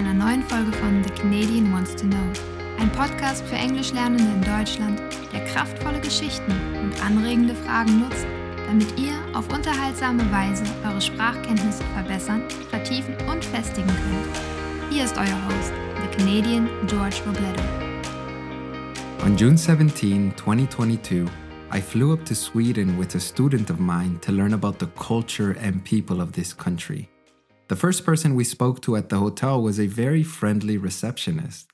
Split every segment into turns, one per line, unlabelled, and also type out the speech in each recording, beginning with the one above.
einer neuen Folge von The Canadian Wants to Know, ein Podcast für Englischlernende in Deutschland, der kraftvolle Geschichten und anregende Fragen nutzt, damit ihr auf unterhaltsame Weise eure Sprachkenntnisse verbessern, vertiefen und festigen könnt. Hier ist euer Host, The Canadian George Robledo.
On June 17, 2022, I flew up to Sweden with a student of mine to learn about the culture and people of this country. The first person we spoke to at the hotel was a very friendly receptionist.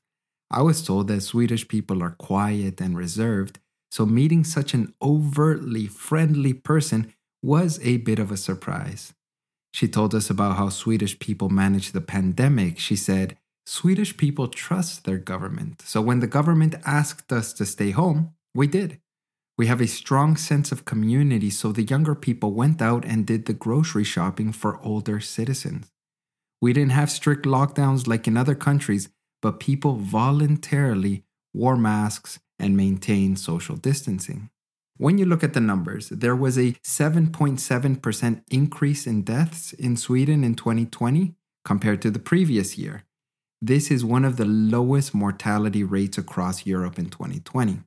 I was told that Swedish people are quiet and reserved, so meeting such an overtly friendly person was a bit of a surprise. She told us about how Swedish people managed the pandemic. She said, Swedish people trust their government, so when the government asked us to stay home, we did. We have a strong sense of community, so the younger people went out and did the grocery shopping for older citizens. We didn't have strict lockdowns like in other countries, but people voluntarily wore masks and maintained social distancing. When you look at the numbers, there was a 7.7% increase in deaths in Sweden in 2020 compared to the previous year. This is one of the lowest mortality rates across Europe in 2020.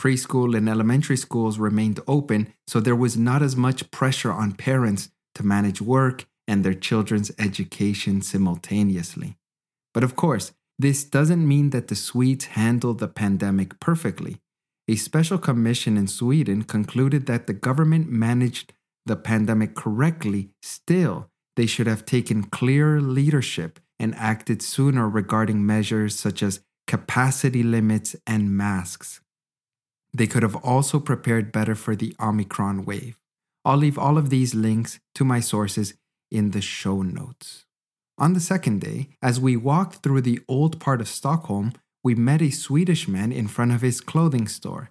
Preschool and elementary schools remained open, so there was not as much pressure on parents to manage work and their children's education simultaneously. But of course, this doesn't mean that the Swedes handled the pandemic perfectly. A special commission in Sweden concluded that the government managed the pandemic correctly. Still, they should have taken clearer leadership and acted sooner regarding measures such as capacity limits and masks. They could have also prepared better for the Omicron wave. I'll leave all of these links to my sources in the show notes. On the second day, as we walked through the old part of Stockholm, we met a Swedish man in front of his clothing store.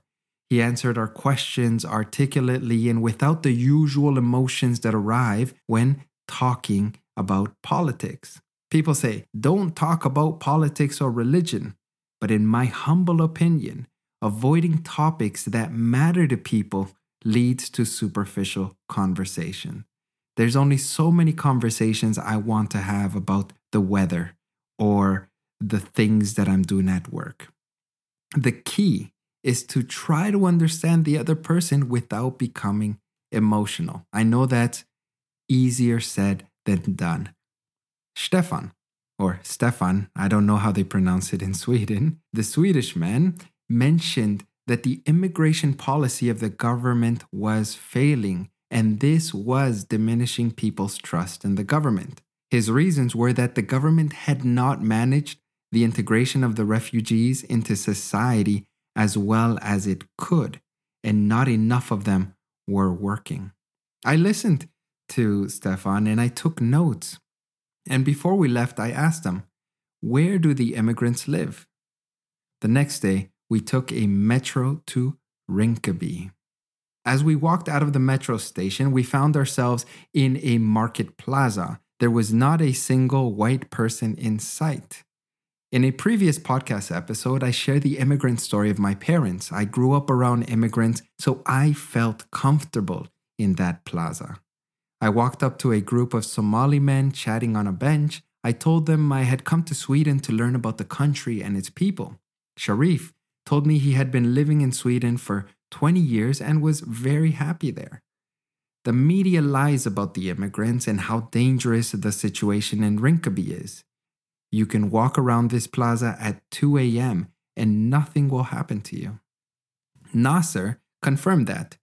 He answered our questions articulately and without the usual emotions that arrive when talking about politics. People say, don't talk about politics or religion. But in my humble opinion, avoiding topics that matter to people leads to superficial conversation. There's only so many conversations I want to have about the weather or the things that I'm doing at work. The key is to try to understand the other person without becoming emotional. I know that's easier said than done. Stefan, or Stefan, I don't know how they pronounce it in Sweden, the Swedish man mentioned that the immigration policy of the government was failing, and this was diminishing people's trust in the government. His reasons were that the government had not managed the integration of the refugees into society as well as it could, and not enough of them were working. I listened to Stefan and I took notes. And before we left, I asked him, Where do the immigrants live? The next day, we took a metro to Rinkeby. As we walked out of the metro station, we found ourselves in a market plaza. There was not a single white person in sight. In a previous podcast episode, I shared the immigrant story of my parents. I grew up around immigrants, so I felt comfortable in that plaza. I walked up to a group of Somali men chatting on a bench. I told them I had come to Sweden to learn about the country and its people. Sharif told me he had been living in Sweden for 20 years and was very happy there. The media lies about the immigrants and how dangerous the situation in Rinkeby is. You can walk around this plaza at 2 a.m. and nothing will happen to you. Nasser confirmed that.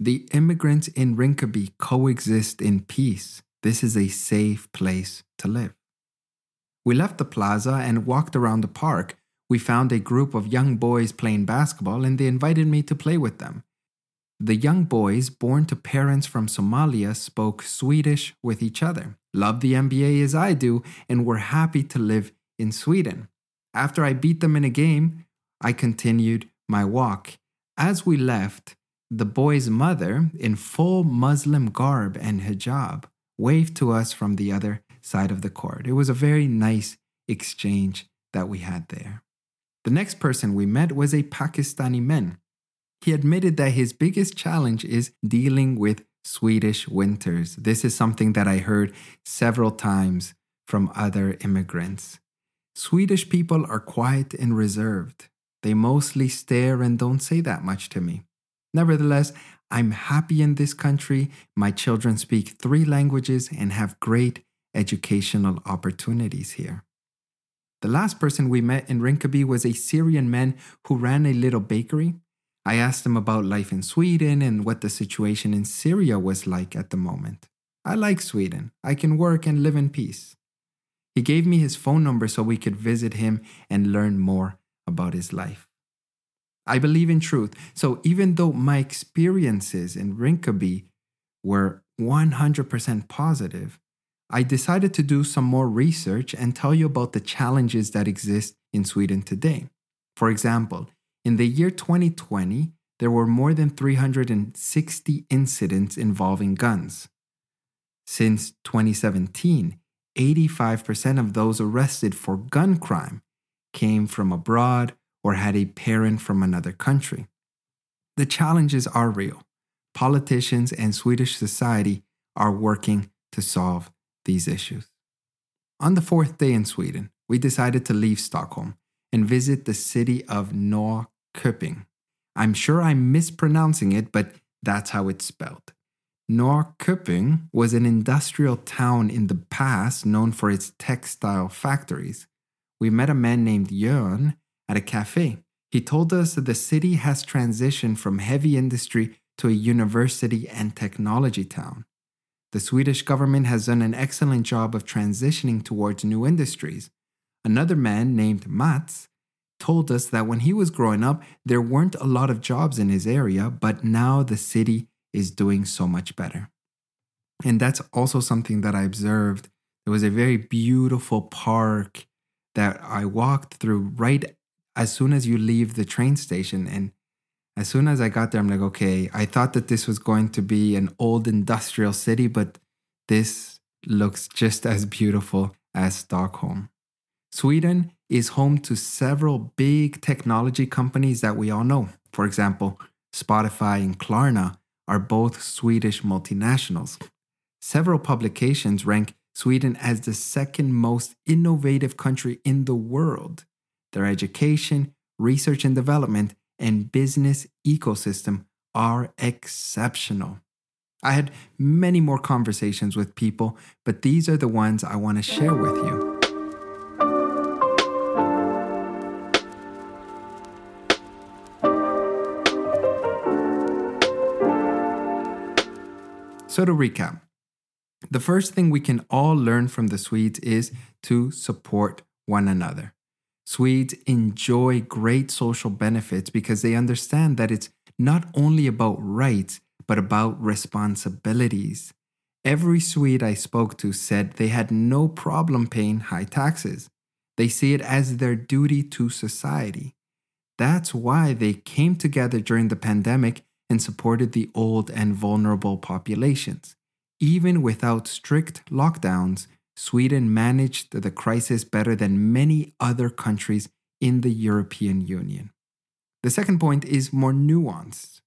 The immigrants in Rinkeby coexist in peace. This is a safe place to live. We left the plaza and walked around the park we found a group of young boys playing basketball and they invited me to play with them. The young boys, born to parents from Somalia, spoke Swedish with each other, loved the NBA as I do, and were happy to live in Sweden. After I beat them in a game, I continued my walk. As we left, the boy's mother, in full Muslim garb and hijab, waved to us from the other side of the court. It was a very nice exchange that we had there. The next person we met was a Pakistani man. He admitted that his biggest challenge is dealing with Swedish winters. This is something that I heard several times from other immigrants. Swedish people are quiet and reserved. They mostly stare and don't say that much to me. Nevertheless, I'm happy in this country. My children speak three languages and have great educational opportunities here. The last person we met in Rinkeby was a Syrian man who ran a little bakery. I asked him about life in Sweden and what the situation in Syria was like at the moment. I like Sweden. I can work and live in peace. He gave me his phone number so we could visit him and learn more about his life. I believe in truth, so even though my experiences in Rinkeby were 100% positive, I decided to do some more research and tell you about the challenges that exist in Sweden today. For example, in the year 2020, there were more than 360 incidents involving guns. Since 2017, 85% of those arrested for gun crime came from abroad or had a parent from another country. The challenges are real. Politicians and Swedish society are working to solve these issues. On the fourth day in Sweden, we decided to leave Stockholm and visit the city of Norrköping. I'm sure I'm mispronouncing it, but that's how it's spelled. Norrköping was an industrial town in the past known for its textile factories. We met a man named Jörn at a cafe. He told us that the city has transitioned from heavy industry to a university and technology town. The Swedish government has done an excellent job of transitioning towards new industries. Another man named Mats told us that when he was growing up, there weren't a lot of jobs in his area, but now the city is doing so much better. And that's also something that I observed. There was a very beautiful park that I walked through right as soon as you leave the train station. And as soon as I got there, I'm like, okay, I thought that this was going to be an old industrial city, but this looks just as beautiful as Stockholm. Sweden is home to several big technology companies that we all know. For example, Spotify and Klarna are both Swedish multinationals. Several publications rank Sweden as the second most innovative country in the world. Their education, research and development, and business ecosystem are exceptional. I had many more conversations with people, but these are the ones I want to share with you. So, to recap, the first thing we can all learn from the Swedes is to support one another. Swedes enjoy great social benefits because they understand that it's not only about rights, but about responsibilities. Every Swede I spoke to said they had no problem paying high taxes. They see it as their duty to society. That's why they came together during the pandemic and supported the old and vulnerable populations. Even without strict lockdowns, Sweden managed the crisis better than many other countries in the European Union. The second point is more nuanced.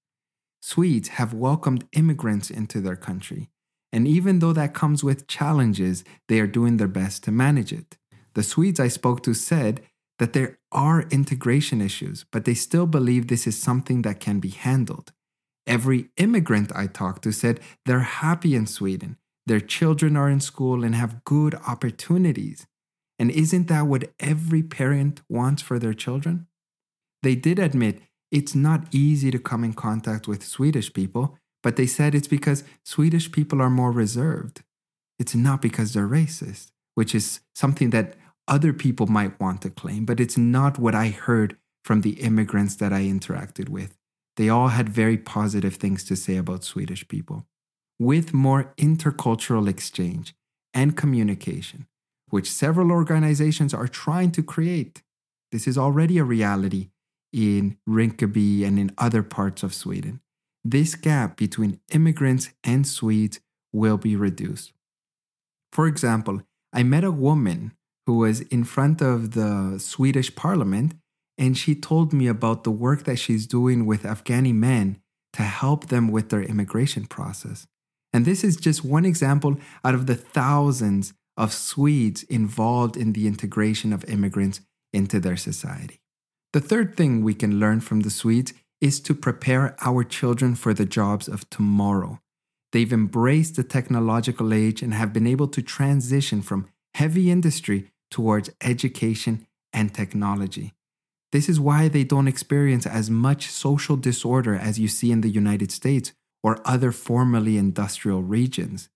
Swedes have welcomed immigrants into their country, and even though that comes with challenges, they are doing their best to manage it. The Swedes I spoke to said that there are integration issues, but they still believe this is something that can be handled. Every immigrant I talked to said they're happy in Sweden their children are in school and have good opportunities. And isn't that what every parent wants for their children? They did admit it's not easy to come in contact with Swedish people, but they said it's because Swedish people are more reserved. It's not because they're racist, which is something that other people might want to claim, but it's not what I heard from the immigrants that I interacted with. They all had very positive things to say about Swedish people with more intercultural exchange and communication, which several organizations are trying to create. This is already a reality in Rinkeby and in other parts of Sweden. This gap between immigrants and Swedes will be reduced. For example, I met a woman who was in front of the Swedish parliament and she told me about the work that she's doing with Afghani men to help them with their immigration process. And this is just one example out of the thousands of Swedes involved in the integration of immigrants into their society. The third thing we can learn from the Swedes is to prepare our children for the jobs of tomorrow. They've embraced the technological age and have been able to transition from heavy industry towards education and technology. This is why they don't experience as much social disorder as you see in the United States or other formerly industrial regions.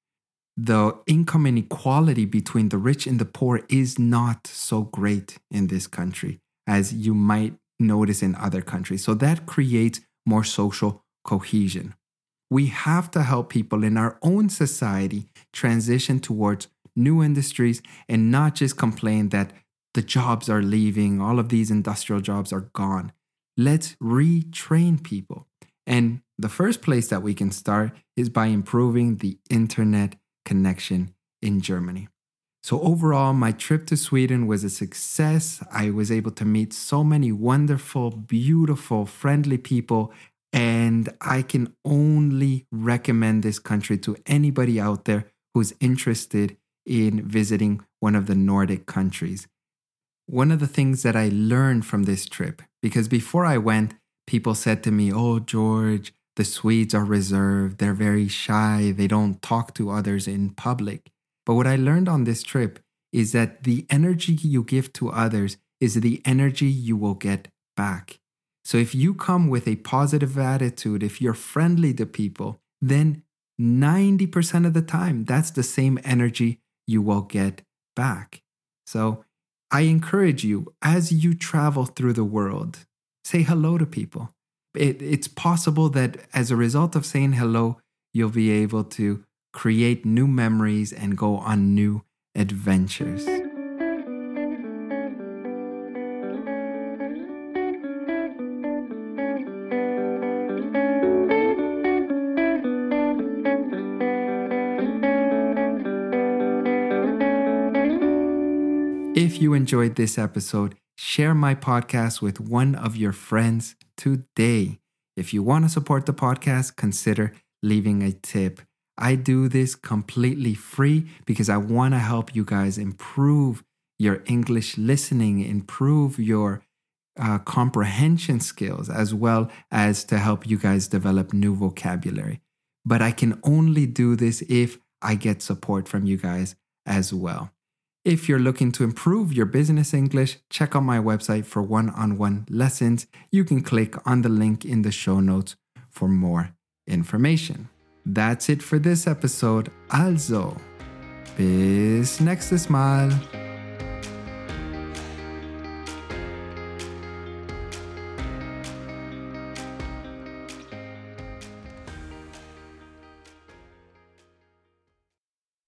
The income inequality between the rich and the poor is not so great in this country as you might notice in other countries. So that creates more social cohesion. We have to help people in our own society transition towards new industries and not just complain that the jobs are leaving, all of these industrial jobs are gone. Let's retrain people. And the first place that we can start is by improving the internet connection in Germany. So, overall, my trip to Sweden was a success. I was able to meet so many wonderful, beautiful, friendly people, and I can only recommend this country to anybody out there who's interested in visiting one of the Nordic countries. One of the things that I learned from this trip, because before I went, people said to me, Oh, George, the Swedes are reserved, they're very shy, they don't talk to others in public. But what I learned on this trip is that the energy you give to others is the energy you will get back. So if you come with a positive attitude, if you're friendly to people, then 90% of the time, that's the same energy you will get back. So I encourage you as you travel through the world, say hello to people. It, it's possible that as a result of saying hello, you'll be able to create new memories, and go on new adventures. If you enjoyed this episode, share my podcast with one of your friends today. If you want to support the podcast, consider leaving a tip. I do this completely free because I want to help you guys improve your English listening, improve your uh, comprehension skills, as well as to help you guys develop new vocabulary. But I can only do this if I get support from you guys as well. If you're looking to improve your business English, check out my website for one on one lessons. You can click on the link in the show notes for more information. That's it for this episode. Also, bis nächstes Mal.